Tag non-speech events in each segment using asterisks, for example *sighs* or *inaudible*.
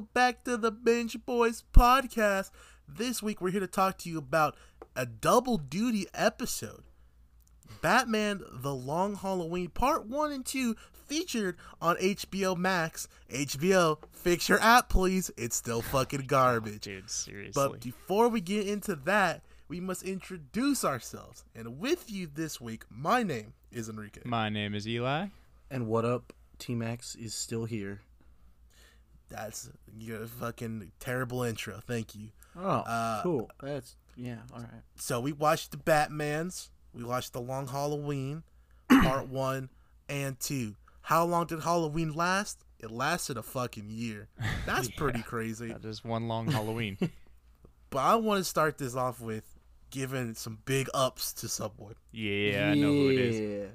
back to the Bench Boys podcast. This week, we're here to talk to you about a double duty episode Batman The Long Halloween, Part 1 and 2, featured on HBO Max. HBO, fix your app, please. It's still fucking garbage. Dude, seriously. But before we get into that, we must introduce ourselves. And with you this week, my name is Enrique. My name is Eli. And what up? T Max is still here. That's your fucking terrible intro. Thank you. Oh, Uh, cool. That's yeah. All right. So we watched the Batmans. We watched the Long Halloween, *coughs* part one and two. How long did Halloween last? It lasted a fucking year. That's *laughs* pretty crazy. That is one long Halloween. *laughs* But I want to start this off with giving some big ups to someone. Yeah, I know who it is.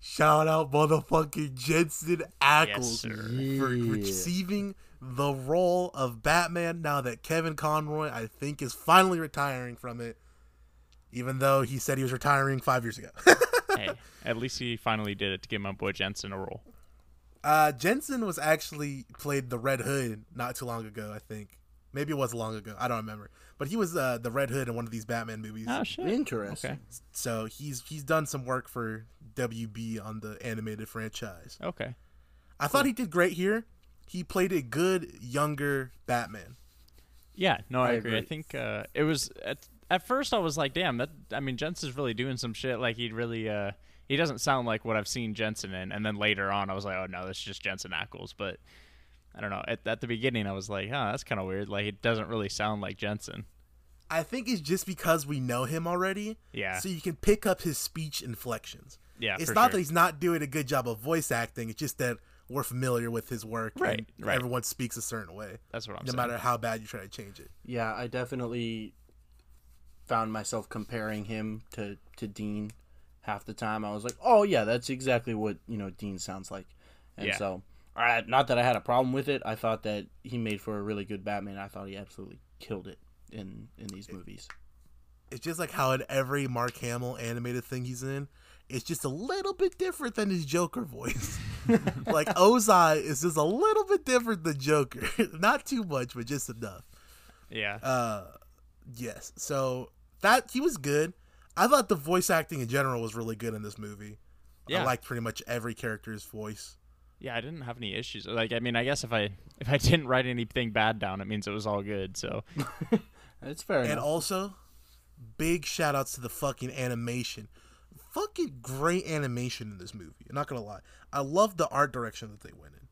Shout out motherfucking Jensen Ackles Yes, for Yeah. receiving the role of Batman now that Kevin Conroy, I think, is finally retiring from it. Even though he said he was retiring five years ago. *laughs* hey, at least he finally did it to give my boy Jensen a role. uh, Jensen was actually played the Red Hood not too long ago, I think. Maybe it was long ago. I don't remember. But he was uh, the Red Hood in one of these Batman movies. Oh shit. Interesting. Okay. So he's he's done some work for WB on the animated franchise. Okay. I thought he did great here. He played a good younger Batman. Yeah, no, I, I agree. I think uh, it was at, at first I was like, damn, that I mean Jensen's really doing some shit. Like he really uh he doesn't sound like what I've seen Jensen in. And then later on I was like, oh no, that's just Jensen Ackles. But I don't know. At, at the beginning I was like, huh, that's kind of weird. Like it doesn't really sound like Jensen. I think it's just because we know him already. Yeah. So you can pick up his speech inflections. Yeah, It's for not sure. that he's not doing a good job of voice acting. It's just that we're familiar with his work. Right, and right. Everyone speaks a certain way. That's what I'm no saying. No matter how bad you try to change it. Yeah, I definitely found myself comparing him to to Dean half the time. I was like, oh yeah, that's exactly what you know Dean sounds like. And Yeah. so, all right, not that I had a problem with it. I thought that he made for a really good Batman. I thought he absolutely killed it in in these movies. It's just like how in every Mark Hamill animated thing he's in, it's just a little bit different than his Joker voice. *laughs* *laughs* like Ozai is just a little bit different than Joker. *laughs* not too much, but just enough. Yeah. Uh, yes. So that he was good. I thought the voice acting in general was really good in this movie. Yeah. I liked pretty much every character's voice. Yeah, I didn't have any issues. Like, I mean, I guess if I *laughs* if I didn't write anything bad down, it means it was all good. So, It's fair And enough. also, big shout outs to the fucking animation. Fucking great animation in this movie. I'm not gonna lie. I love the art direction that they went in.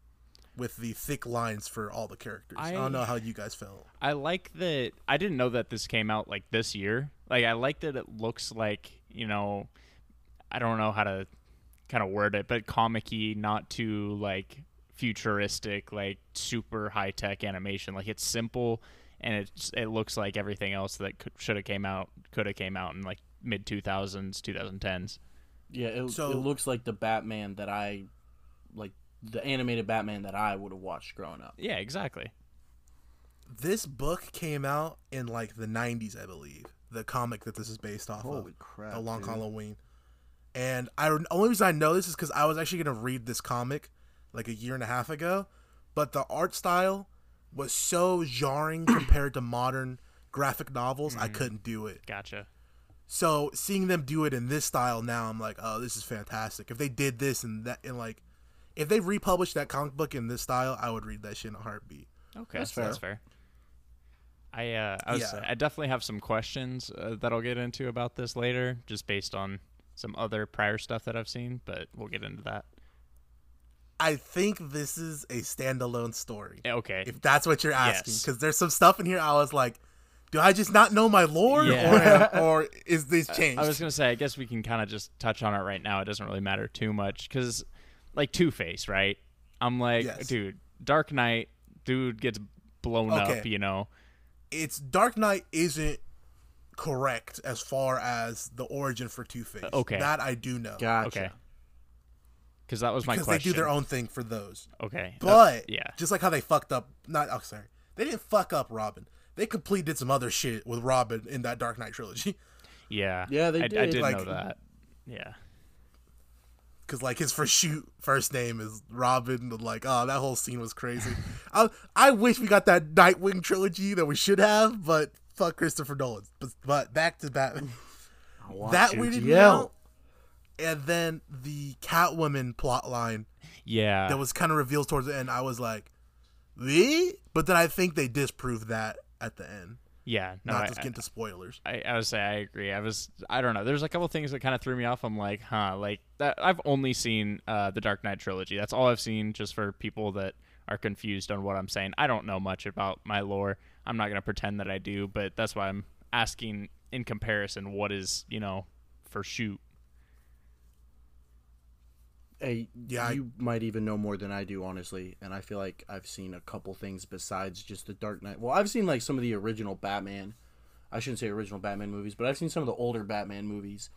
With the thick lines for all the characters. I, I- don't know how you guys felt. I like that. I didn't know that this came out like this year. Like, I like that it looks like you know, I don't know how to kind of word it, but comic-y, not too like futuristic, like super high tech animation. Like it's simple and it's it looks like everything else that could, should have came out could have came out in like mid two thousands, two thousand tens. yeah, it, So- it looks like the Batman that I like the animated Batman that I would have watched growing up. Yeah, exactly. This book came out in like the 90s, I believe. The comic that this is based off Holy of. crap! A Long dude. Halloween. And I only reason I know this is because I was actually gonna read this comic like a year and a half ago, but the art style was so jarring compared to modern graphic novels, I mm-hmm. couldn't do it. Gotcha. So seeing them do it in this style now, I'm like, oh, this is fantastic. If they did this and that, and like, if they republished that comic book in this style, I would read that shit in a heartbeat. Okay, That's so that's fair. I uh, I was Yeah. I definitely have some questions uh, that I'll get into about this later, just based on some other prior stuff that I've seen, but we'll get into that. I think this is a standalone story. Okay. If that's what you're asking, Yes. because there's some stuff in here I was like, do I just not know my lore, Yeah. or, *laughs* or is this changed? I was gonna say, I guess we can kind of just touch on it right now. It doesn't really matter too much because, like Two Face, right? I'm like, Yes. dude, Dark Knight, dude gets blown up, you know. it's Dark Knight isn't correct as far as the origin for Two Face. okay. that I do know. Gotcha. Okay. Because that was my because they do their own thing for those. Okay. Uh, But yeah. just like how they fucked up, not oh sorry, they didn't fuck up Robin. They completely did some other shit with Robin in that Dark Knight trilogy. *laughs* Yeah. Yeah, they I, I did. did Like- know that. Yeah. Because like his first shoot first name is Robin. And like oh that whole scene was crazy. I, I wish we got that Nightwing trilogy that we should have, but fuck Christopher Nolan. But, but back to Batman. That you weirded to me out. And then the Catwoman plot line Yeah. that was kind of revealed towards the end, I was like, "Really?" But then I think they disproved that at the end. yeah. No, Not I, to get into spoilers. I, I would say I agree. I was I don't know. There's a couple things that kind of threw me off. I'm like, huh, like that. I've only seen uh, the Dark Knight trilogy. That's all I've seen. Just for people that are confused on what I'm saying. I don't know much about my lore. I'm not gonna pretend that I do, but that's why I'm asking in comparison. What is you know for shoot? Hey, Yeah, I- you might even know more than I do, honestly. And I feel like I've seen a couple things besides just the Dark Knight. Well, I've seen like some of the original Batman. I shouldn't say original Batman movies, but I've seen some of the older Batman movies.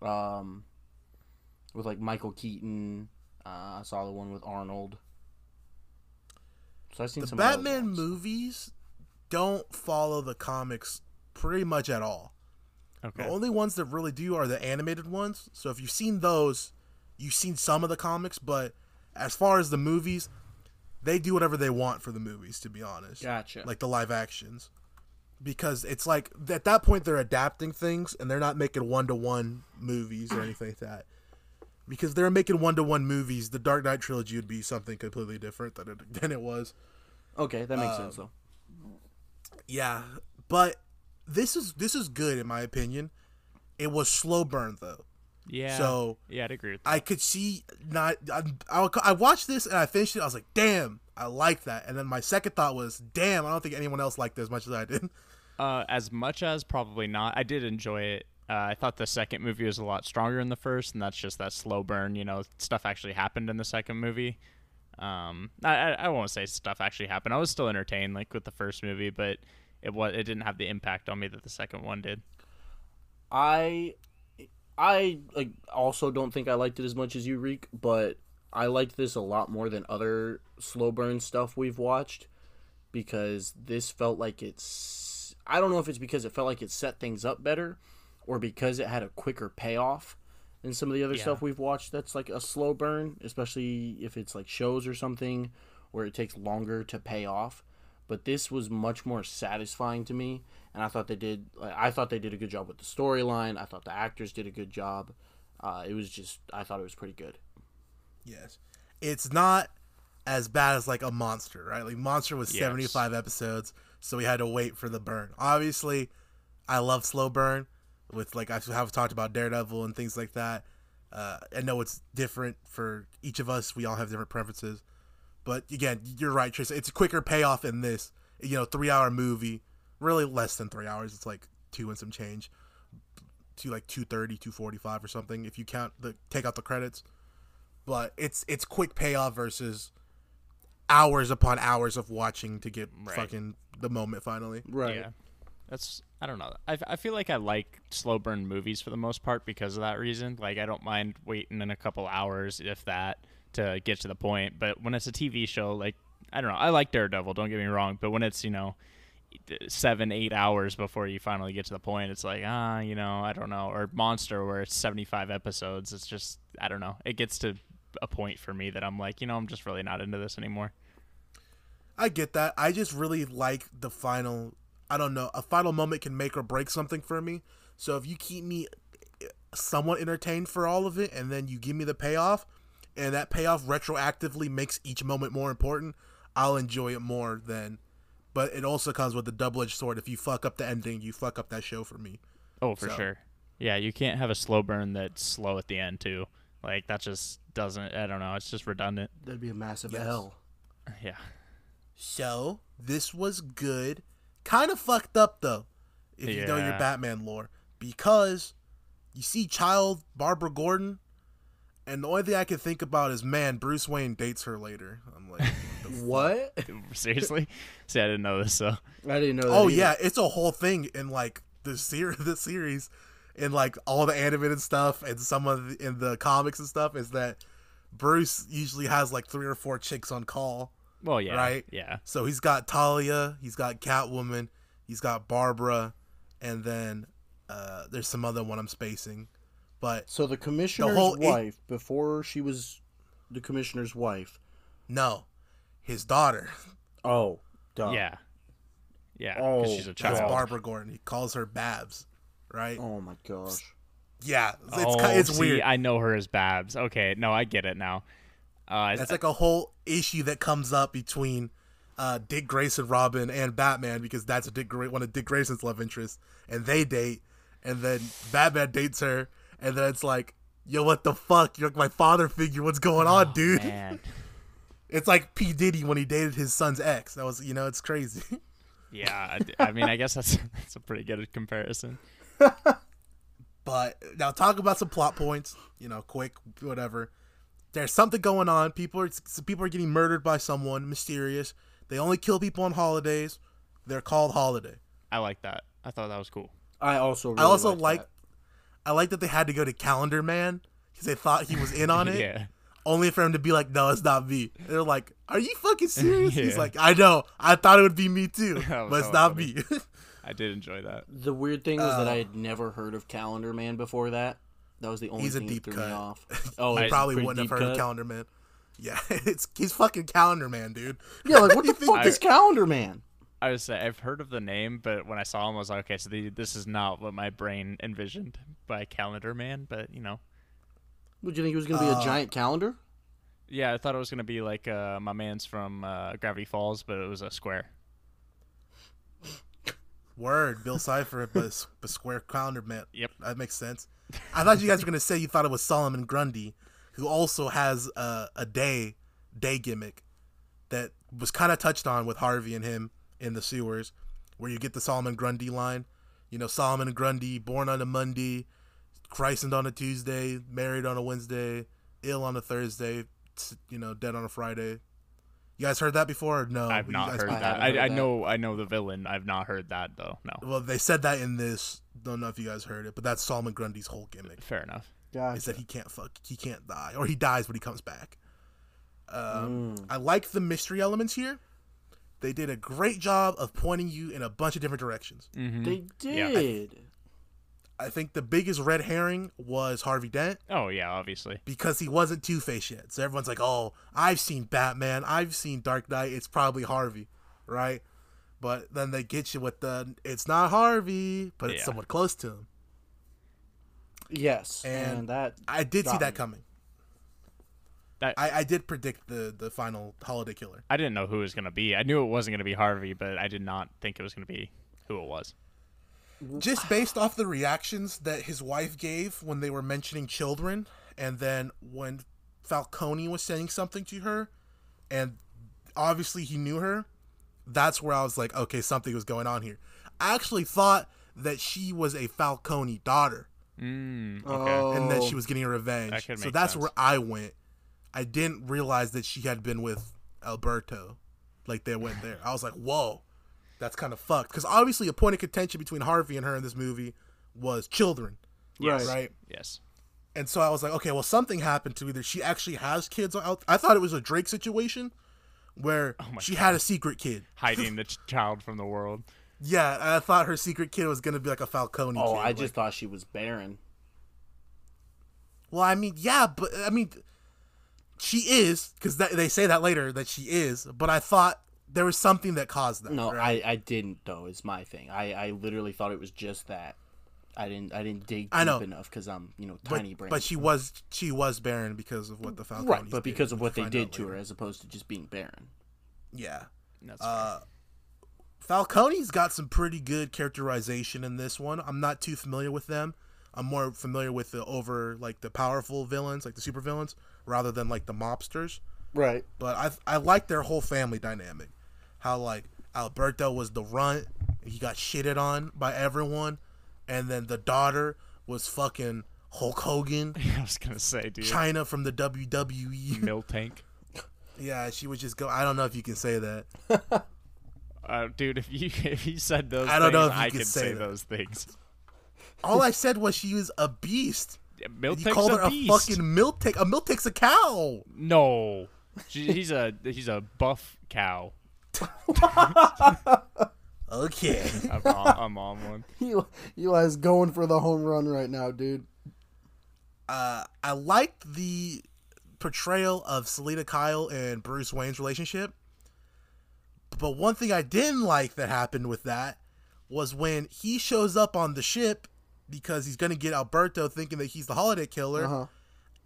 Um, with like Michael Keaton. Uh, I saw the one with Arnold. So I've seen The some Batman ones. movies don't follow the comics pretty much at all. Okay. The only ones that really do are the animated ones. So if you've seen those, you've seen some of the comics, but as far as the movies, they do whatever they want for the movies, to be honest. Gotcha. Like the live actions. Because it's like at that point they're adapting things and they're not making one to one movies or anything like that. Because they're making one to one movies, the Dark Knight trilogy would be something completely different than it, than it was. okay, that makes Um, sense though. Yeah, but this is this is good in my opinion. It was slow burn though. Yeah. So yeah, I'd agree with that. I could see not. I, I, I watched this and I finished it. I was like, damn, I like that. And then my second thought was, damn, I don't think anyone else liked it as much as I did. *laughs* Uh, as much as probably not. I did enjoy it. Uh, I thought the second movie was a lot stronger than the first, and that's just that slow burn. You know, stuff actually happened in the second movie. Um, I, I, I won't say stuff actually happened. I was still entertained, like with the first movie, but it was it didn't have the impact on me that the second one did. I I like also don't think I liked it as much as you, Reek, but I liked this a lot more than other slow burn stuff we've watched because this felt like it's I don't know if it's because it felt like it set things up better or because it had a quicker payoff than some of the other Yeah. stuff we've watched that's like a slow burn, especially if it's like shows or something where it takes longer to pay off. But this was much more satisfying to me, and I thought they did. Like, I thought they did a good job with the storyline. I thought the actors did a good job. Uh, it was just, I thought it was pretty good. yes, it's not as bad as like a monster, right? Like monster was Yes. seventy five episodes, so we had to wait for the burn. Obviously, I love slow burn. With like I have talked about Daredevil and things like that. Uh, I know it's different for each of us. We all have different preferences. But again, you're right, Tristan. It's a quicker payoff in this. You know, three hour movie. Really less than three hours. It's like two and some change. To like 230, 245 or something if you count the take out the credits. But it's it's quick payoff versus hours upon hours of watching to get Right. fucking the moment finally. Right. Yeah, that's I don't know. I, I feel like I like slow burn movies for the most part because of that reason. Like I don't mind waiting in a couple hours if that to get to the point. But when it's a TV show, like I don't know, I like Daredevil. Don't get me wrong, but when it's you know seven eight hours before you finally get to the point, it's like ah you know I don't know. Or Monster where it's seventy five episodes. It's just I don't know. It gets to a point for me that I'm like you know I'm just really not into this anymore. I get that. I just really like the final. I don't know. A final moment can make or break something for me. So if you keep me somewhat entertained for all of it, and then you give me the payoff, and that payoff retroactively makes each moment more important, I'll enjoy it more than. But it also comes with a double edged sword. If you fuck up the ending, you fuck up that show for me. Oh, for So- sure. Yeah, you can't have a slow burn that's slow at the end too. Like that just doesn't. I don't know. It's just redundant. That'd be a massive Yes. L. *laughs* Yeah. So this was good. Kind of fucked up though, if you know your Batman lore, because you see child Barbara Gordon, and the only thing I can think about is man, Bruce Wayne dates her later. I'm like, what? *laughs* *laughs* Seriously? See, I didn't know this. So I didn't know that. oh either. yeah, it's a whole thing in like the series, *laughs* the series, and like all the animated stuff and some of the, in the comics and stuff is that Bruce usually has like three or four chicks on call. well, yeah. Right. Yeah. So he's got Talia, he's got Catwoman, he's got Barbara, and then uh, there's some other one I'm spacing. But So the commissioner's whole- it- wife, before she was the commissioner's wife, no, his daughter. Oh, duh. Yeah. Yeah, Oh, she's a that's That's child. Barbara Gordon. He calls her Babs, right? Oh my gosh. Yeah, it's oh, ki- it's see, weird. I know her as Babs. Okay, no, I get it now. Uh, That's like a whole issue that comes up between uh, Dick Grayson, Robin, and Batman because that's a Dick Gra- one of Dick Grayson's love interests, and they date, and then Batman dates her, and then it's like, yo, what the fuck? You're like my father figure. What's going on, oh, dude? Oh, man. *laughs* It's like P Diddy when he dated his son's ex. That was, you know, it's crazy. *laughs* Yeah, I, I mean, I guess that's *laughs* that's a pretty good comparison. But now talk about some plot points. You know, quick, whatever. There's something going on. People are people are getting murdered by someone mysterious. They only kill people on holidays. They're called holiday. I like that. I thought that was cool. I also really I also like that. I like that they had to go to Calendar Man because they thought he was in on *laughs* it. yeah. Only for him to be like, "No, it's not me." They're like, "Are you fucking *laughs* serious?" He's like, "I know. I thought it would be me too, *laughs* That was but it's not funny. me." I did enjoy that. The weird thing was that Uh, I had never heard of Calendar Man before that. That was the only He's a deep that threw cut. me off. Oh, I probably wouldn't have deep heard of? Calendar Man. Yeah, it's he's fucking Calendar Man, dude. Yeah, like what the think- fuck is Calendar Man? I was say I've heard of the name, but when I saw him, I was like, okay, so the, this is not what my brain envisioned by Calendar Man. But you know, Would you think it was gonna be Uh, a giant calendar? yeah, I thought it was gonna be like uh, my man's from uh, Gravity Falls, but it was a square. Word, Bill Cipher, but, s- *laughs* but Square Calendar Man. Yep. that makes sense. I thought you guys were gonna say you thought it was Solomon Grundy, who also has a, a day day gimmick that was kind of touched on with Harvey and him in the sewers, where you get the Solomon Grundy line. You know, Solomon Grundy, born on a Monday, christened on a Tuesday, married on a Wednesday, ill on a Thursday, you know, dead on a Friday. You guys heard that before? Or no, I've not guys- heard I that. I, heard I that. know I know the villain. I've not heard that though. No, Well, they said that in this. Don't know if you guys heard it, but that's Solomon Grundy's whole gimmick. fair enough. Is that he can't fuck, he can't die, or he dies when he comes back. Um, Mm. I like the mystery elements here. They did a great job of pointing you in a bunch of different directions. hmm They Yeah. did. I think the biggest red herring was Harvey Dent Oh yeah, obviously. because he wasn't Two Face yet. So everyone's like, "Oh, I've seen Batman, I've seen Dark Knight. It's probably Harvey, right?" But then they get you with the, "It's not Harvey, but it's Yeah. somewhat close to him." Yes, And and, that I did see Got that me. coming. That I, I did predict the the final holiday killer. I didn't know who it was gonna be. I knew it wasn't gonna be Harvey, but I did not think it was gonna be who it was. Just based off the reactions that his wife gave when they were mentioning children, and then when Falcone was saying something to her, and obviously he knew her, that's where I was like, okay, something was going on here. I actually thought that she was a Falcone daughter Mm, okay. Oh, and that she was getting a revenge. That so that's sense. where I went. I didn't realize that she had been with Alberto. Like they went there. I was like, whoa, that's kind of fucked. Because obviously, a point of contention between Harvey and her in this movie was children, Yes. right? Yes. And so I was like, okay, well, something happened to either she actually has kids out. I thought it was a Drake situation where Oh my she had a secret kid. *laughs* Hiding the ch- child from the world. Yeah, I thought her secret kid was gonna be like a Falcone. Oh, kid. I just Like, thought she was barren. well, I mean, yeah, but I mean, she is because they say that later that she is. But I thought there was something that caused that. No, right? I, I didn't though. Is my thing. I, I literally thought it was just that. I didn't I didn't dig deep I know. enough because I'm you know but, tiny brain. but she was she was barren because of what the Falcone. right, but because of what they did to her, as opposed to just being barren. Yeah. That's Uh, Falcone's got some pretty good characterization in this one. I'm not too familiar with them. I'm more familiar with the over like the powerful villains, like the super villains, rather than like the mobsters. Right. But I I like their whole family dynamic. How like Alberto was the runt, he got shitted on by everyone, and then the daughter was fucking Hulk Hogan, *laughs* I was gonna say, dude. Chyna from the WWE. Miltank. *laughs* yeah, she was just go. I don't know if you can say that. *laughs* Uh, dude, if you if you said those, I don't know if you I could could say say those things. All I said was she was a beast. Yeah, Mill you tank's called her a a fucking milk tank. A milk tank's a cow. No, she, he's a he's a buff cow. *laughs* Okay. I'm on, I'm on one. *laughs* Eli, Eli's going for the home run right now, dude. uh, I liked the portrayal of Selina Kyle and Bruce Wayne's relationship, But one thing I didn't like that happened with that was when he shows up on the ship because he's gonna get Alberto thinking that he's the holiday killer, Uh-huh.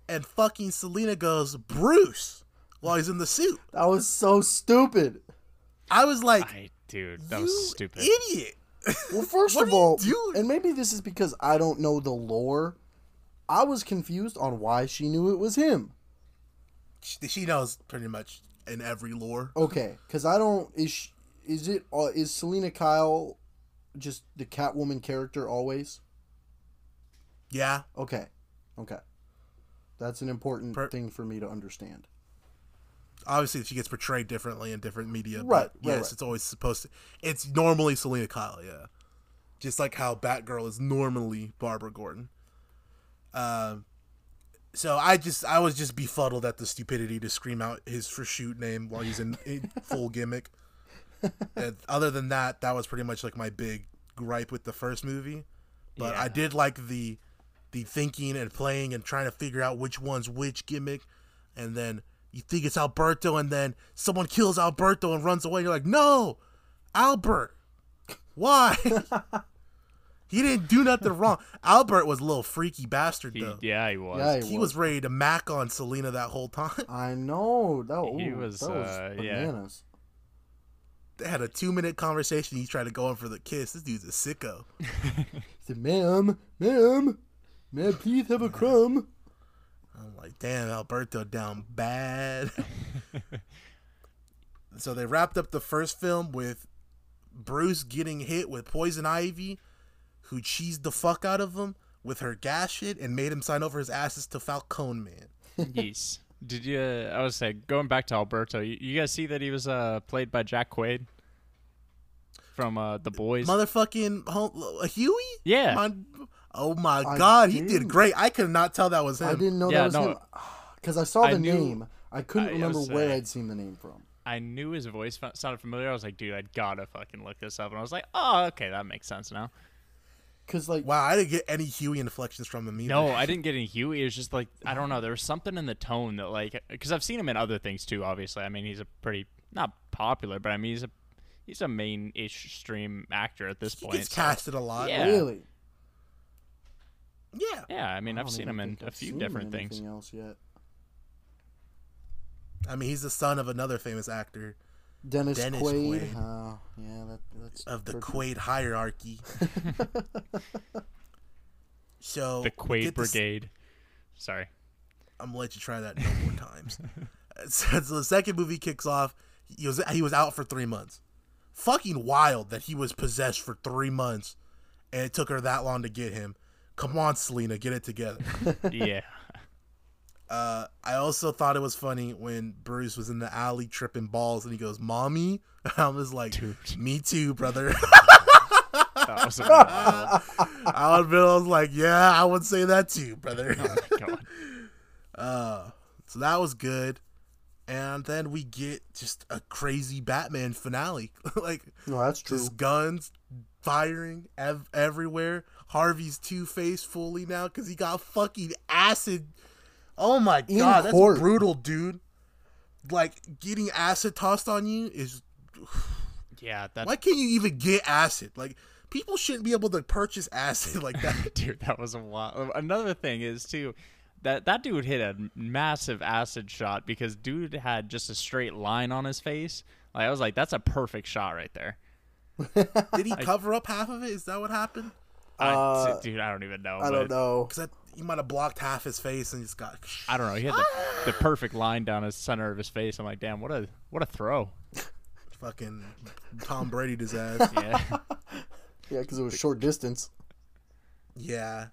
and fucking Selina goes Bruce while he's in the suit. That was so stupid. I was like, I, dude, that you was stupid. idiot. Well, first *laughs* of are you all, and maybe this is because I don't know the lore. I was confused on why she knew it was him. She, she knows pretty much in every lore. Okay, because I don't is sh is it uh, is Selina Kyle just the Catwoman character always? Yeah, Okay, okay, that's an important Per- thing for me to understand. obviously she gets portrayed differently in different media. Right, But right, yes, right. it's always supposed to. It's normally Selina Kyle. Yeah, just like how Batgirl is normally Barbara Gordon. Um. So I just I was just befuddled at the stupidity to scream out his for shoot name while he's in, in *laughs* full gimmick. And other than that, that was pretty much like my big gripe with the first movie. But I did like the the thinking and playing and trying to figure out which one's which gimmick. And then you think it's Alberto, and then someone kills Alberto and runs away. You're like, no, Albert, why? *laughs* he didn't do nothing wrong. Albert was a little freaky bastard He, though. yeah, he was. Yeah, He was ready to mac on Selina that whole time. *laughs* I know that, He was, that was uh, yeah. bananas. They had a two minute conversation. He tried to go in for the kiss. This dude's a sicko. *laughs* He said, "Ma'am, ma'am, may I please have a crumb?" I'm like, damn, Alberto down bad. *laughs* so they wrapped up the first film with Bruce getting hit with poison ivy, who cheesed the fuck out of him with her gas shit and made him sign over his asses to Falcone Man. *laughs* yes. Did you? Uh, I was saying, going back to Alberto, you, you guys see that he was uh, played by Jack Quaid from uh, The Boys. Motherfucking home, Hughie? Yeah. My- oh my I god, he didn't- did great. I could not tell that was him. I didn't know Yeah, that was no. him *sighs* because I saw I the knew- name. I couldn't I- I remember was, where uh, I'd seen the name from. I knew his voice fo- sounded familiar. I was like, dude, I gotta fucking look this up. And I was like, oh, okay, that makes sense now. Because like, Wow, I didn't get any Hughie inflections from him either. No, I didn't *laughs* get any Hughie. It was just like I don't know. There was something in the tone that like because I've seen him in other things too. Obviously, I mean he's a pretty not popular, but I mean he's a he's a main ish stream actor at this he point. gets so- casted a lot. Yeah. really, Yeah. Yeah, I mean I I've seen him in think a I've few seen different in things. else yet. I mean, he's the son of another famous actor Dennis, Dennis Quaid. Quaid. Oh, yeah, that, that's of the pretty- Quaid hierarchy. *laughs* so The Quaid get this- Brigade. Sorry. I'm gonna let you try that no more times. *laughs* so, so the second movie kicks off. He was he was out for three months. Fucking wild that he was possessed for three months, and it took her that long to get him. Come on, Selina, get it together. *laughs* yeah. Uh, I also thought it was funny when Bruce was in the alley tripping balls, and he goes, "Mommy," *laughs* I was like, Dude. "Me too, brother." *laughs* That was wild. I would I was like, "Yeah, I would say that too, brother." Oh my god. Uh, so that was good. And then we get just a crazy Batman finale. like, No, that's true. just guns firing ev- everywhere. Harvey's Two Face fully now because he got fucking acid. Oh my In god, that's court. brutal, dude. Like, getting acid tossed on you is. *sighs* Yeah, that Why can't you even get acid? Like, people shouldn't be able to purchase acid *laughs* like that. dude, that was a lot. Another thing is too that that dude hit a massive acid shot because dude had just a straight line on his face. Like I was like, that's a perfect shot right there. *laughs* Did he cover up half of it? Is that what happened? I- Uh, dude, I don't even know. I don't know. Because he might have blocked half his face and just got. I don't know. He had the, the perfect line down his center of his face. I'm like, damn, what a what a throw. fucking Tom Brady his ass. *laughs* Yeah, *laughs* Yeah, because it was short distance. yeah.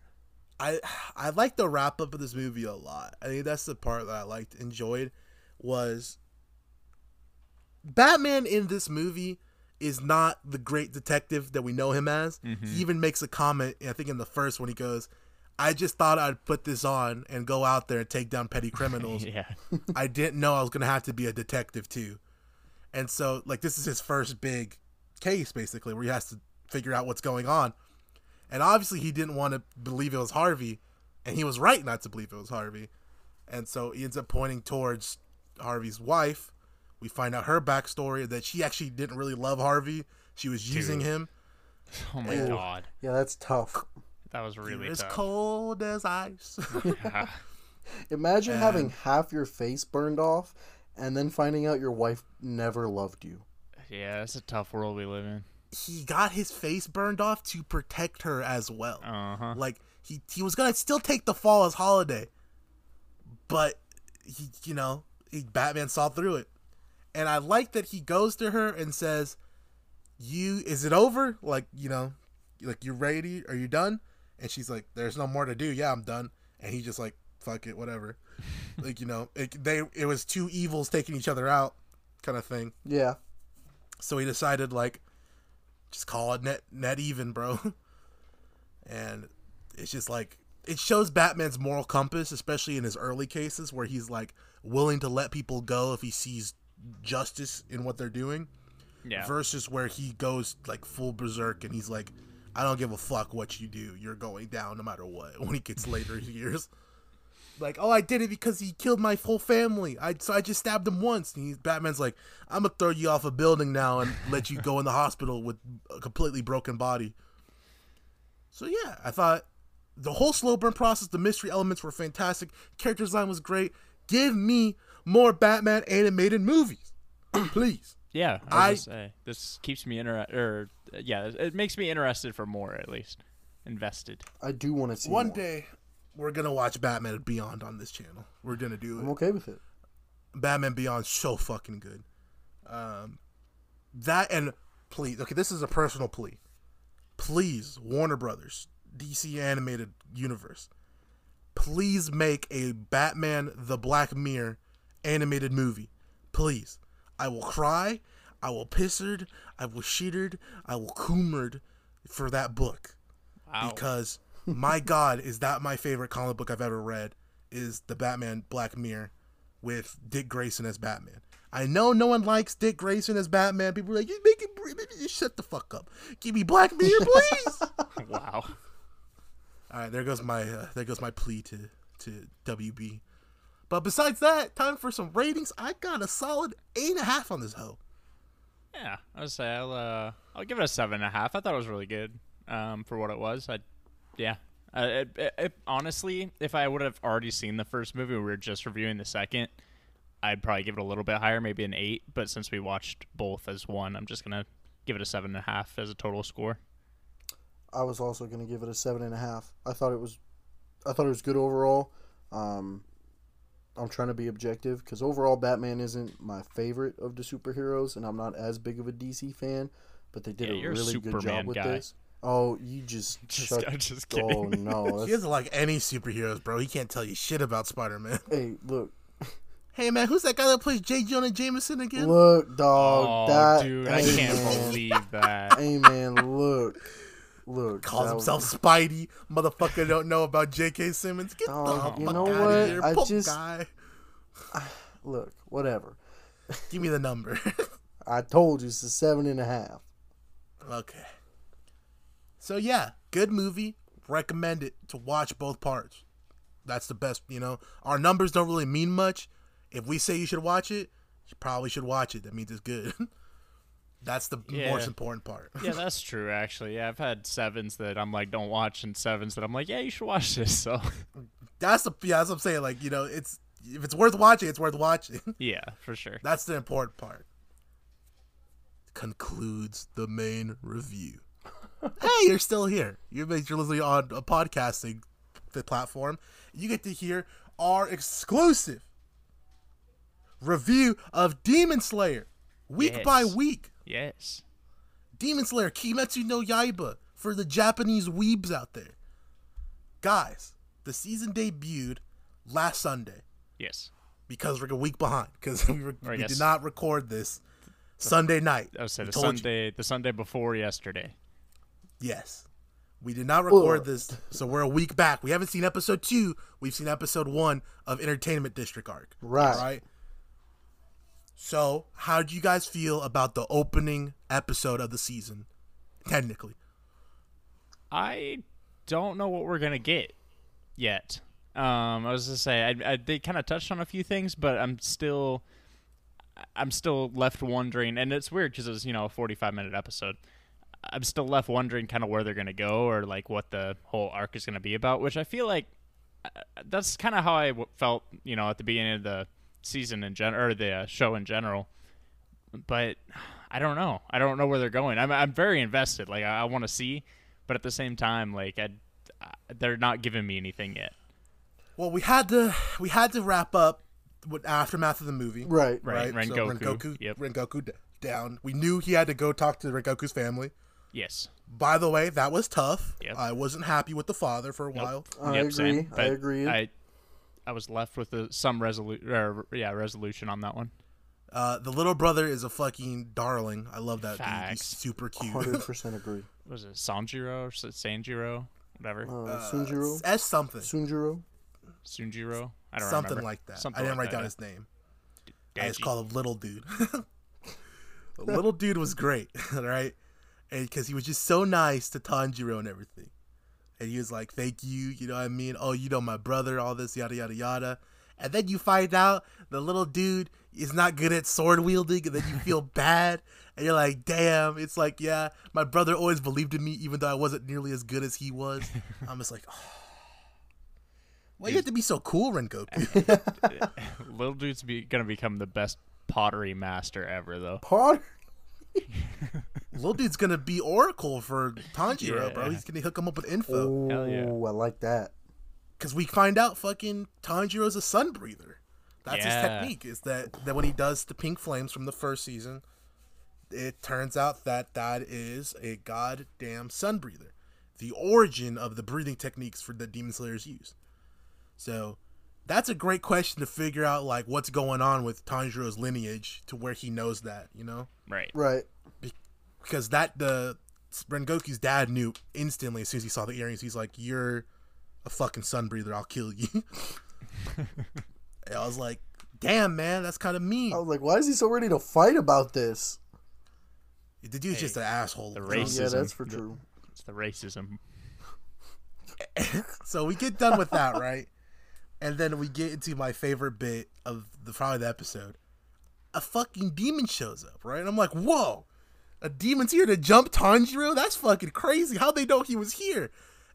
I I like the wrap up of this movie a lot. I think that's the part that I liked enjoyed was Batman in this movie is not the great detective that we know him as. He mm-hmm. even makes a comment, I think in the first one he goes, I just thought I'd put this on and go out there and take down petty criminals. *laughs* yeah. *laughs* I didn't know I was gonna have to be a detective too. And so like this is his first big case basically where he has to figure out what's going on. And obviously he didn't want to believe it was Harvey, and he was right not to believe it was Harvey. And so he ends up pointing towards Harvey's wife, We find out her backstory that she actually didn't really love Harvey. She was using Dude. him. Oh my Ew. god, Yeah, that's tough. that was really as tough. cold as ice. Yeah. *laughs* *laughs* Imagine having half your face burned off and then finding out your wife never loved you. yeah, it's a tough world we live in. he got his face burned off to protect her as well. Uh huh. Like he he was gonna still take the fall as holiday, but he you know he Batman saw through it, and I like that he goes to her and says, "You is it over? Like you know, like you're ready? Are you done?" And she's like, "There's no more to do. Yeah, I'm done." And he just like, "Fuck it, whatever." *laughs* like you know, it, they it was two evils taking each other out, kind of thing. Yeah. So he decided like just call it net net even, bro. *laughs* and it's just like it shows Batman's moral compass, especially in his early cases where he's like willing to let people go if he sees justice in what they're doing Yeah. versus where he goes like full berserk and he's like I don't give a fuck what you do. You're going down no matter what *laughs* when he gets later years. Like, oh, I did it because he killed my whole family. I so I just stabbed him once. And he, Batman's like, I'm gonna throw you off a building now and let you go in the hospital with a completely broken body. So yeah, I thought the whole slow burn process, the mystery elements were fantastic. Character design was great. Give me more Batman animated movies, *clears throat* please. Yeah, I, I- say this keeps me interested. Or yeah, it makes me interested for more at least. Invested. I do want to see One more. day, we're gonna watch Batman Beyond on this channel. We're gonna do it. I'm okay with it. Batman Beyond so fucking good. Um, that and please, okay, this is a personal plea. Please, Warner Brothers, DC animated universe, please make a Batman the Black Mirror animated movie. Please. I will cry, I will pissard, I will shittered, I will coomered for that book Wow. because my god is that my favorite comic book i've ever read is the batman black mirror with dick grayson as batman i know no one likes dick grayson as batman people are like you make it shut the fuck up give me black mirror please *laughs* wow. all right there goes my uh, there goes my plea to to wb but besides that time for some ratings i got a solid eight and a half on this hoe Yeah, I would say I'll uh, I'll give it a seven and a half. I thought it was really good um, for what it was. I, yeah. Uh, it, it, it, honestly, if I would have already seen the first movie, we were just reviewing the second. I'd probably give it a little bit higher, maybe an eight. But since we watched both as one, I'm just gonna give it a seven and a half as a total score. I was also going to give it a seven and a half. I thought it was, I thought it was good overall. Um, I'm trying to be objective because overall Batman isn't my favorite of the superheroes, and I'm not as big of a DC fan. But they did Yeah, a you're a really good job with guy. this. Oh, you just, *laughs* Just, shut. I'm just oh kidding. no! *laughs* he That's, doesn't like any superheroes bro he can't tell you shit about spider-man hey, look, hey man who's that guy that plays j jonah jameson again look, dog. oh, that, dude, I can't man, believe that. Hey man, look, look. calls that was- himself Spidey. Motherfucker don't know about J.K. Simmons. Get Oh, the fuck you know outta what? here, I just- guy. *sighs* Look, whatever. *laughs* Give me the number. *laughs* I told you it's a seven and a half. okay. So yeah, good movie. Recommend it to watch both parts. That's the best. You know, our numbers don't really mean much. If we say you should watch it, you probably should watch it. That means it's good. *laughs* That's the Yeah. most important part. Yeah, *laughs* that's true. Actually, yeah, I've had sevens that I'm like, don't watch, and sevens that I'm like, yeah, you should watch this. So, That's the yeah. That's what I'm saying. Like you know, it's if it's worth watching, it's worth watching. *laughs* yeah, for sure. That's the important part. Concludes the main review. *laughs* hey, you're still here. You're, listening on a podcasting the platform. You get to hear our exclusive review of Demon Slayer, week by week. Yes. Demon Slayer Kimetsu no Yaiba for the Japanese weebs out there. Guys, the season debuted last Sunday Yes. because we're a week behind because *laughs* we, were, Or I we guess- did not record this Sunday night. Oh, I said We the told you. Sunday, the Sunday before yesterday. Yes. We did not record Ugh. this, so we're a week back. We haven't seen episode two. We've seen episode one of Entertainment District Arc. Right. Right. So, how do you guys feel about the opening episode of the season? Technically, I don't know what we're gonna get yet. Um, I was gonna say I, I they kind of touched on a few things, but I'm still. I'm still left wondering, and it's weird because it was you know a 45 minute episode. I'm still left wondering kind of where they're gonna go or like what the whole arc is gonna be about, which I feel like uh, that's kind of how I w- felt, you know, at the beginning of the season in general or the uh, show in general. But I don't know. I don't know where they're going. I'm I'm very invested. Like I, I want to see, but at the same time, like I, uh, they're not giving me anything yet. Well, we had to we had to wrap up with aftermath of the movie. Right. Right. Right. So Rengoku. Rengoku, Yep. Rengoku d- down. We knew he had to go talk to Rengoku's family. Yes. By the way, that was tough. Yep. I wasn't happy with the father for a while. I Yep, agree. same. I agree. I I was left with a, some resolu- or, yeah resolution on that one. Uh, the little brother is a fucking darling. I love that dude. He's super cute. Hundred percent agree. *laughs* Was it Sanjiro or Sanjiro, whatever, Uh, Sunjiro, S something. Sunjiro. Sunjiro? I don't Something remember. like that. Something I didn't like write down that, his name. yeah. I just Deji. call him Little Dude. *laughs* Little Dude was great, *laughs* right? And because he was just so nice to Tanjiro and everything. And he was like, thank you, you know what I mean? Oh, you know my brother, all this, yada, yada, yada. And then you find out the little dude is not good at sword wielding, and then you feel *laughs* bad. And you're like, damn, it's like, yeah, my brother always believed in me, even though I wasn't nearly as good as he was. *laughs* I'm just like, oh. Why you have to be so cool, Rengoku? *laughs* Little dude's be, gonna become the best pottery master ever, though. Potter. Little dude's gonna be Oracle for Tanjiro, bro. He's gonna hook him up with info. Oh, yeah. I like that. Because we find out fucking Tanjiro's a sun breather. That's his technique. Is that that when he does the pink flames from the first season, it turns out that that is a goddamn sun breather. The origin of the breathing techniques for the demon slayers use. So that's a great question to figure out like what's going on with Tanjiro's lineage to where he knows that, you know? Right. Right. because that the Rengoku's dad knew instantly as soon as he saw the earrings. He's like, "You're a fucking sun breather. I'll kill you." and *laughs* I was like, "Damn, man, that's kind of mean." I was like, why is he so ready to fight about this? the dude's just an asshole. the So- race- Yeah, that's for true. It's the racism. *laughs* So we get done with that, right? And then we get into my favorite bit of the probably the episode. A fucking demon shows up, right? And I'm like, "Whoa." A demon's here to jump Tanjiro? That's fucking crazy. How'd they know he was here?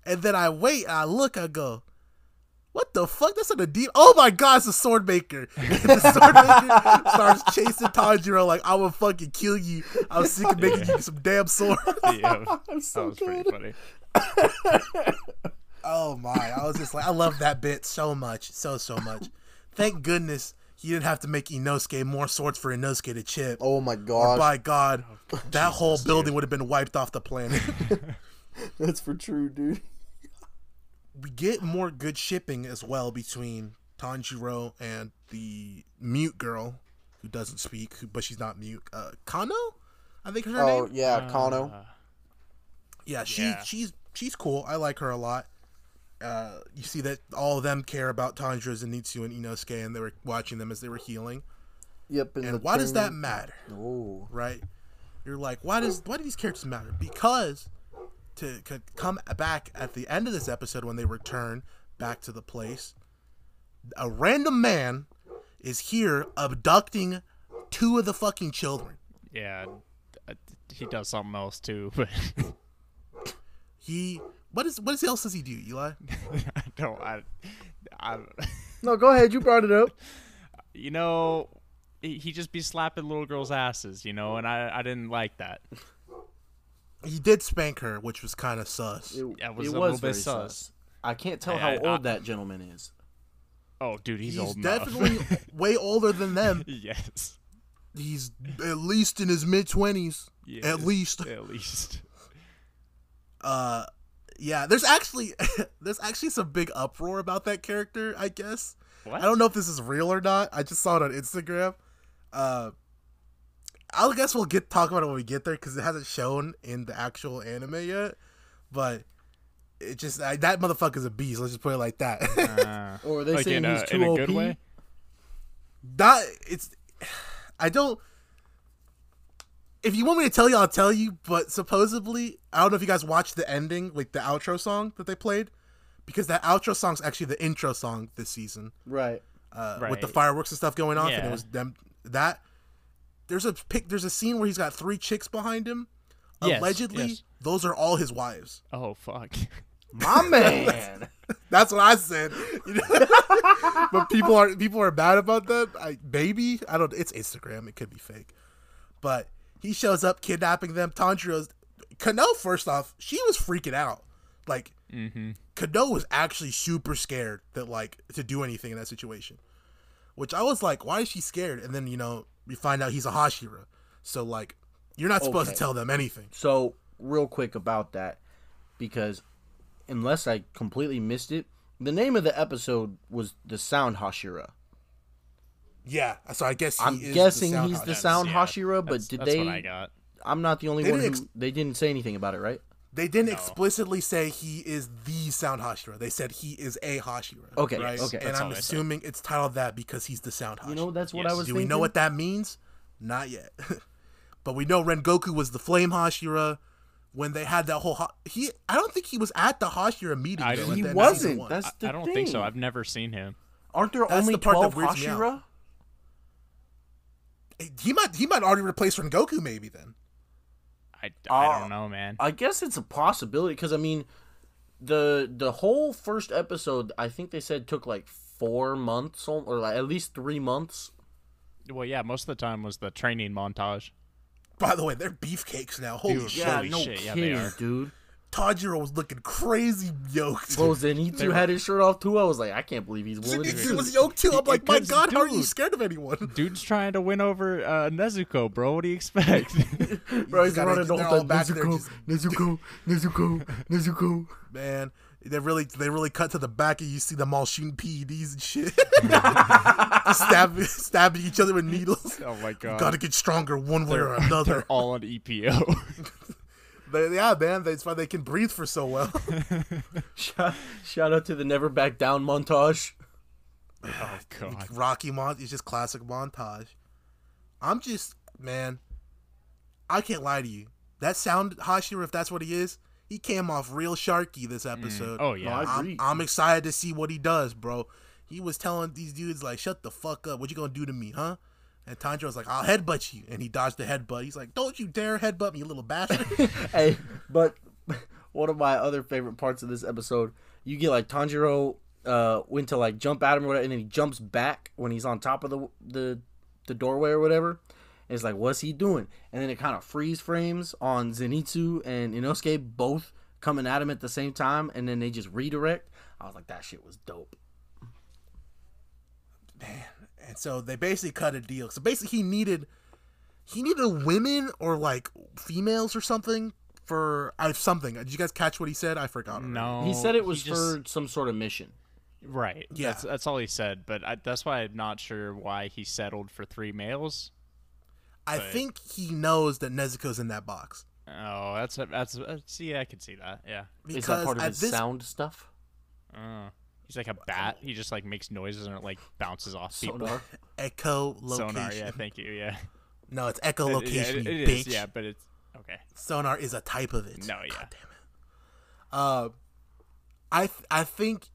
And then I wait, I look, I go, what the fuck? That's not a demon. Oh my god, it's a sword maker. *laughs* And the sword maker starts chasing Tanjiro like, I will fucking kill you. I'm sick of making you some damn sword. *laughs* Yeah, *laughs* that so was pretty funny. Oh my. I was just like, I love that bit so much. So, so much. Thank goodness you didn't have to make Inosuke more swords for Inosuke to chip. Oh my god! by God, that whole building would have been wiped off the planet. *laughs* that's for true, dude. we get more good shipping as well between Tanjiro and the mute girl who doesn't speak, but she's not mute. Uh, Kano, I think is her Oh name. yeah, Kano. Uh, Yeah, she yeah. she's she's cool. I like her a lot. Uh, you see that all of them care about Tanjiro, Zenitsu, and Inosuke, and they were watching them as they were healing. Yep. And the why does that matter? Oh, right? You're like, why does why do these characters matter? Because to, to come back at the end of this episode when they return back to the place, a random man is here abducting two of the fucking children. yeah, he does something else too, *laughs* but He what is what else does he do, Eli? *laughs* I don't. I, I, *laughs* no, go ahead. You brought it up. you know, he, he just be slapping little girls' asses, you know, and I, I didn't like that. He did spank her, which was kind of sus. It, Yeah, it was it a little bit very sus. sus. I can't tell I- how I- old I- that gentleman is. Oh, dude, he's, He's old enough. definitely *laughs* way older than them. yes. He's at least in his mid twenties. yes. At least. At least. uh yeah there's actually *laughs* there's actually some big uproar about that character i guess What? i don't know if this is real or not i just saw it on instagram uh i guess we'll get talk about it when we get there because it hasn't shown in the actual anime yet but it just I, that motherfucker's a beast let's just put it like that Uh, Or are they like saying in he's a, too in a OP? good way? not it's *sighs* i don't if you want me to tell you i'll tell you but supposedly i don't know if you guys watched the ending like the outro song that they played because that outro song's actually the intro song this season Right. uh, with the fireworks and stuff going off and it was them that there's a pic. There's a scene where he's got three chicks behind him. Yes, Allegedly, yes. those are all his wives. Oh fuck. *laughs* My man. *laughs* That's what I said. You know? *laughs* but people are people are mad about that. I maybe I don't. It's Instagram. It could be fake. But he shows up kidnapping them. Tanjiro's Kanao. First off, she was freaking out. Like mm-hmm. Kanao was actually super scared that like to do anything in that situation. Which I was like, why is she scared? And then you know we find out he's a Hashira. So like you're not supposed Okay. to tell them anything. So, real quick about that, because unless I completely missed it, the name of the episode was the Sound Hashira. Yeah. So I guess he I'm is the guessing sound he's the Sound Yeah, Hashira, but that's- did that's they? what I got. I'm not the only They one who they didn't say anything about it, right? They didn't explicitly say he is the Sound Hashira. They said he is a Hashira. Okay, right? okay. And That's I'm assuming it's titled that because he's the Sound Hashira. You know, that's what Yes. I was. Do thinking. we know what that means? Not yet. *laughs* but we know Rengoku was the Flame Hashira when they had that whole. Ha- he, I don't think he was at the Hashira meeting. I though, didn't- He the end of wasn't. one. That's I, the I don't thing. think so. I've never seen him. Aren't there That's only the part that twelve me out. Hashira? He might. He might already replace Rengoku. Maybe then. I, I Uh, don't know, man. I guess it's a possibility because I mean, the the whole first episode I think they said took like four months or or, like at least three months. well, yeah, most of the time was the training montage. By the way, they're beefcakes now. Holy Dude, shit! Yeah, no shit, yeah, they kidding, are. dude. Tanjiro was looking crazy yoked. Bro, Zenitsu had his shirt off too. I was like, I can't believe he's willing to he was yoked too. I'm like, my Because, god, how are you scared of anyone? *laughs* Dude's trying to win over uh, Nezuko, bro. What do you expect? *laughs* Bro, he's running the whole all time. back there Nezuko, just- Nezuko, *laughs* Nezuko, Nezuko. Man, they really they really cut to the back and you see them all shooting PEDs and shit. stabbing stabbing each other with needles. oh my god. Gotta get stronger one way or They're another. all on EPO. They- yeah, man, that's why they can breathe for so well. *laughs* *laughs* Shout, shout out to the Never Back Down montage. oh god. Rocky Mon is just classic montage. I'm just man, I can't lie to you. That sound Hashira, if that's what he is, he came off real sharky this mm. episode. Oh yeah. No, I- I'm, I'm excited to see what he does, bro. He was telling these dudes like, "Shut the fuck up! What you gonna do to me, huh?" And Tanjiro was like, "I'll headbutt you," and he dodged the headbutt. He's like, "Don't you dare headbutt me, you little bastard!" *laughs* hey, but *laughs* one of my other favorite parts of this episode, you get like Tanjiro uh went to like jump at him or whatever, and then he jumps back when he's on top of the the the doorway or whatever. And it's like, what's he doing? And then it kind of freeze frames on Zenitsu and Inosuke both coming at him at the same time, and then they just redirect. I was like, that shit was dope. And so they basically cut a deal. So basically, he needed he needed women or like females or something for uh, something. Did you guys catch what he said? I forgot. No. he said it was just- for some sort of mission. right. Yeah. That's that's all he said. But I, that's why I'm not sure why he settled for three males. I But- think he knows that Nezuko's in that box Oh, that's that's uh, see, I can see that. Yeah. Is because that part of his this sound stuff? Uh, he's like a bat. He just like makes noises and it like bounces off people. *laughs* Sonar. echolocation. Sonar. Yeah. Thank you. Yeah. No, it's It- echolocation. yeah, it- you it bitch. Yeah, but it's okay. Sonar is a type of it. No, yeah. God damn it. Uh, I th- I think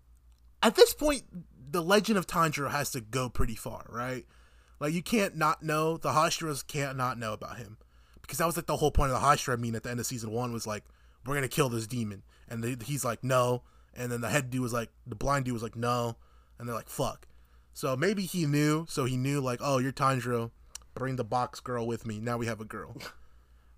at this point the legend of Tanjiro has to go pretty far, right? Like you can't not know the Hashiras can't not know about him because that was like the whole point of the Hashira I mean at the end of season one was like we're gonna kill this demon and they, he's like no and then the head dude was like the blind dude was like no and they're like fuck so maybe he knew so he knew like oh you're Tanjiro bring the box girl with me now we have a girl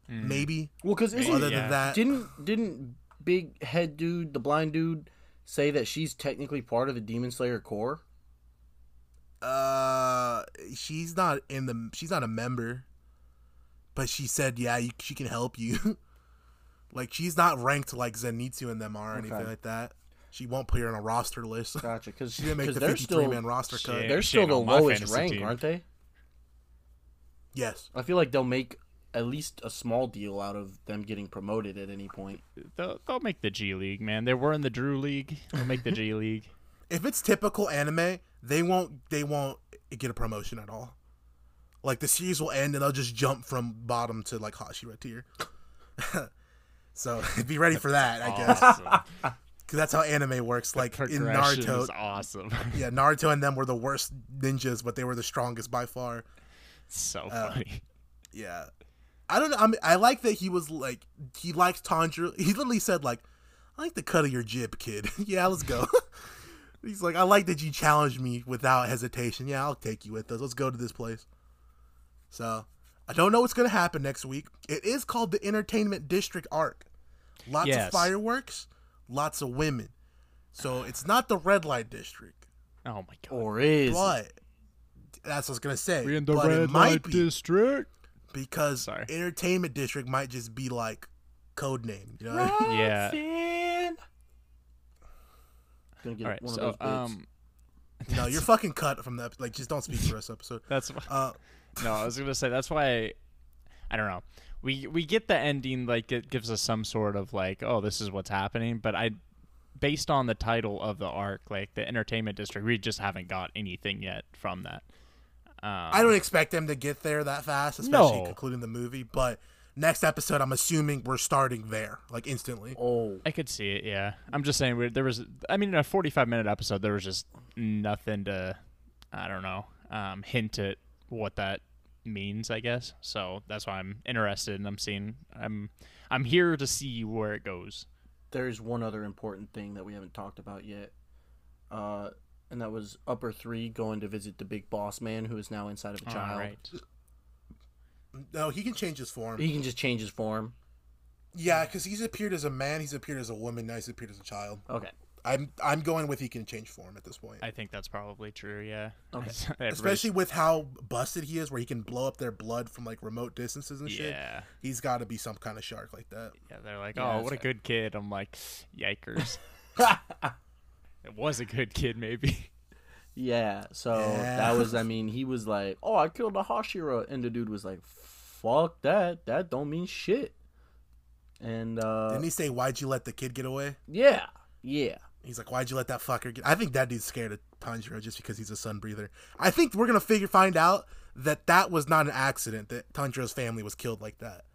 maybe Well, because other Yeah. than that didn't didn't big head dude, the blind dude, say that she's technically part of the Demon Slayer Corps? Uh, she's not in the. She's not a member, but she said, "Yeah, you, she can help you." *laughs* like she's not ranked like Zenitsu and them are or anything like that. She won't put her on a roster list. *laughs* Gotcha, because She didn't make the they're fifty-three still man roster cut. They're still the lowest rank, team. aren't they? Yes, I feel like they'll make at least a small deal out of them getting promoted at any point. They'll, they'll make the G League, man. They were in the Drew League. They'll make the G *laughs* League. if it's typical anime, they won't. They won't get a promotion at all. Like the series will end and they'll just jump from bottom to like Hashira tier. *laughs* so be ready for that, I guess, Awesome. Because that's how anime works. Like in Naruto, awesome. *laughs* yeah, *laughs* Naruto and them were the worst ninjas, but they were the strongest by far. so Uh, funny. Yeah. I don't know. I mean, I like that he was like he likes Tanjiro. He literally said like, "I like the cut of your jib, kid." *laughs* yeah, let's go. He's like, "I like that you challenged me without hesitation." Yeah, I'll take you with us. Let's go to this place. So, I don't know what's gonna happen next week. It is called the Entertainment District arc. Lots Yes. of fireworks, lots of women. So it's not the red light district, Oh my god. Or is but that's what I was gonna say. We in the but red light be district. because Sorry. entertainment district might just be like code name. You know what I mean? Yeah. Gonna get All right. one So of those um, No, you're *laughs* fucking cut from that. Like, just don't speak for us episode. that's Uh, *laughs* no. I was gonna say that's why. I don't know. We we get the ending like it gives us some sort of like oh this is what's happening, but I based on the title of the arc like the entertainment district we just haven't got anything yet from that. Um, I don't expect them to get there that fast, especially No. concluding the movie. But next episode, I'm assuming we're starting there, like instantly. oh, I could see it. Yeah, I'm just saying we- there was. I mean, in a 45 minute episode, there was just nothing to, I don't know, um, hint at what that means. I guess so. That's why I'm interested, and I'm seeing. I'm I'm here to see where it goes. there's one other important thing that we haven't talked about yet. Uh, and that was Upper Three going to visit the big boss man who is now inside of a child. All right. No, he can change his form. He can just change his form. Yeah, because he's appeared as a man, he's appeared as a woman, now he's appeared as a child. Okay. I'm I'm going with he can change form at this point. I think that's probably true. Yeah. Okay. *laughs* Especially with how busted he is, where he can blow up their blood from like remote distances and shit. Yeah. He's got to be some kind of shark like that. Yeah. They're like, Yeah, oh, what a good kid. I'm like, yikers. *laughs* it was a good kid, maybe. Yeah, so Yeah. that was I *laughs* mean, he was like, Oh, I killed a Hashira and the dude was like, Fuck that. That don't mean shit. And uh Didn't he say, "Why'd you let the kid get away"? Yeah. Yeah. He's like, "Why'd you let that fucker get?" I think that dude's scared of Tanjiro just because he's a sun breather. I think we're gonna figure find out that that was not an accident. That Tanjiro's family was killed like that.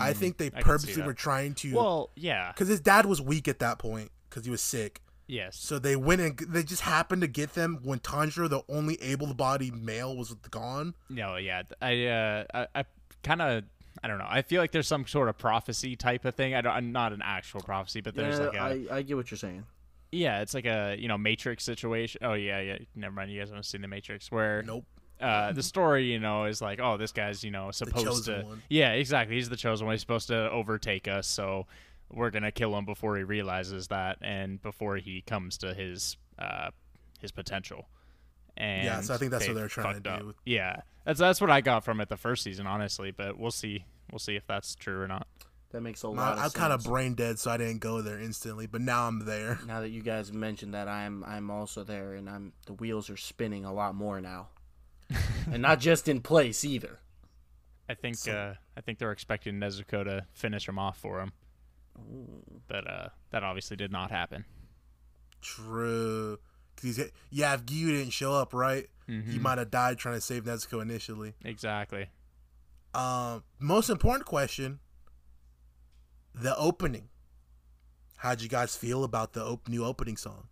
I think they Mm, I purposely were trying to, Well, yeah. because his dad was weak at that point because he was sick. Yes. So they went and they just happened to get them when Tanjiro, the only able-bodied male, was gone. No, yeah, I, uh, I, I kind of, I don't know. I feel like there's some sort of prophecy type of thing. I don't, I'm not an actual prophecy, but there's Yeah, like a, I, I get what you're saying. Yeah, it's like a you know Matrix situation. Oh yeah, yeah. Never mind, you guys haven't seen the Matrix, where Nope. uh, the *laughs* story you know is like, oh, this guy's you know supposed to, one. yeah, exactly. He's the chosen one. He's supposed to overtake us, so we're gonna kill him before he realizes that, and before he comes to his uh, his potential. And Yeah, so I think that's what they they're trying to fucked do. up. Yeah, that's that's what I got from it the first season, honestly. But we'll see. We'll see if that's true or not. That makes a lot I, of I'm sense. kind of brain dead, so I didn't go there instantly. But now I'm there. now that you guys mentioned that I'm I'm also there and I'm the wheels are spinning a lot more now. *laughs* and not just in place either. I think uh, I think they're expecting Nezuko to finish him off for him, but uh, that obviously did not happen. True. 'Cause he's, yeah, if Giyu didn't show up, right, he Mhm. might have died trying to save Nezuko initially. Exactly. Um, most important question: the opening. How'd you guys feel about the op- new opening song?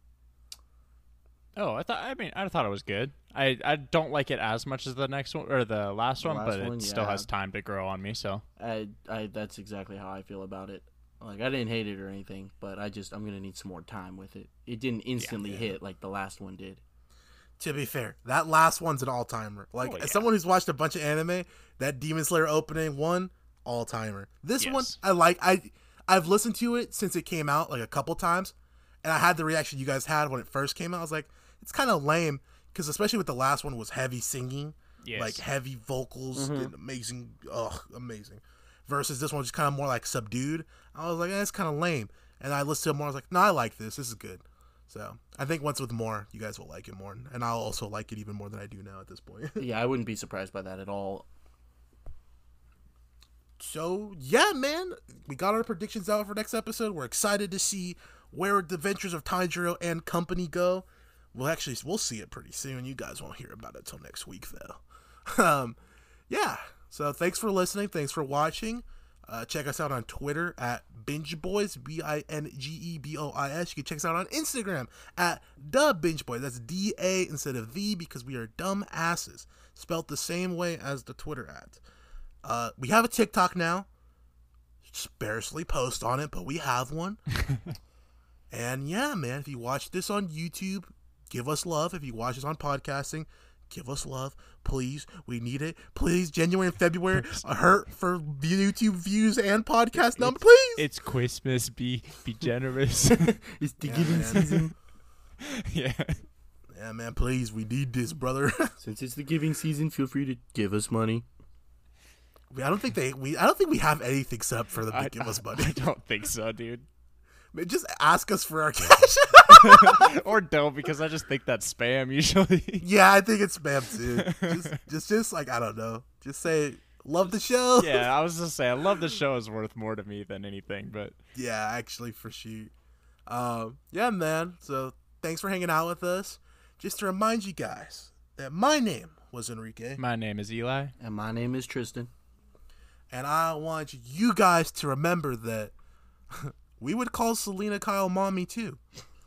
Oh, I thought. I mean, I thought it was good. I, I don't like it as much as the next one or the last one, last but one, it still has time to grow on me. So I I that's exactly how I feel about it. Like I didn't hate it or anything, but I just I'm gonna need some more time with it. It didn't instantly hit like the last one did. To be fair, that last one's an all timer. Like Oh, as someone who's watched a bunch of anime, that Demon Slayer opening one all timer. This one I like. I I've listened to it since it came out like a couple times, and I had the reaction you guys had when it first came out. I was like, it's kind of lame because especially with the last one was heavy singing, yes, like heavy vocals, and amazing, ugh, amazing. Versus this one just kind of more like subdued. I was like, eh, it's kind of lame. And I listened to it more. I was like, no, I like this. This is good. So I think once with more, you guys will like it more, and I'll also like it even more than I do now at this point. *laughs* Yeah, I wouldn't be surprised by that at all. So yeah, man, we got our predictions out for next episode. We're excited to see where the Adventures of Tanjiro and company go. We'll actually we'll see it pretty soon. You guys won't hear about it till next week though. *laughs* um, yeah. So thanks for listening. Thanks for watching. Uh, check us out on Twitter at Binge Bois, B I N G E B O I S. You can check us out on Instagram at the Binge Boys. That's D A instead of V because we are dumb asses. Spelt the same way as the Twitter at. Uh, we have a TikTok now. Sparsely post on it, but we have one. *laughs* and yeah, man, if you watch this on YouTube, give us love. If you watch this on podcasting, give us love, please. We need it. Please, January and February *laughs* a hurt for YouTube views and podcast number, please. It's Christmas. Be be *laughs* generous. It's the Yeah, giving man. season. yeah. yeah, man, please. We need this, brother. Since it's the giving season, feel free to give us money. I don't think they. We. I don't think we have anything set up for them to I, give us money. I don't think so, dude. *laughs* Just ask us for our *laughs* cash. *laughs* or don't because I just think that's spam usually. yeah, I think it's spam too. Just, just, just like I don't know. Just say love the show. yeah, I was just saying, I love the show is worth more to me than anything, but Yeah, actually, for sure. Um, yeah, man. So thanks for hanging out with us. Just to remind you guys that my name was Enrique, my name is Eli. And my name is Tristan. And I want you guys to remember that *laughs* we would call Selina Kyle mommy too.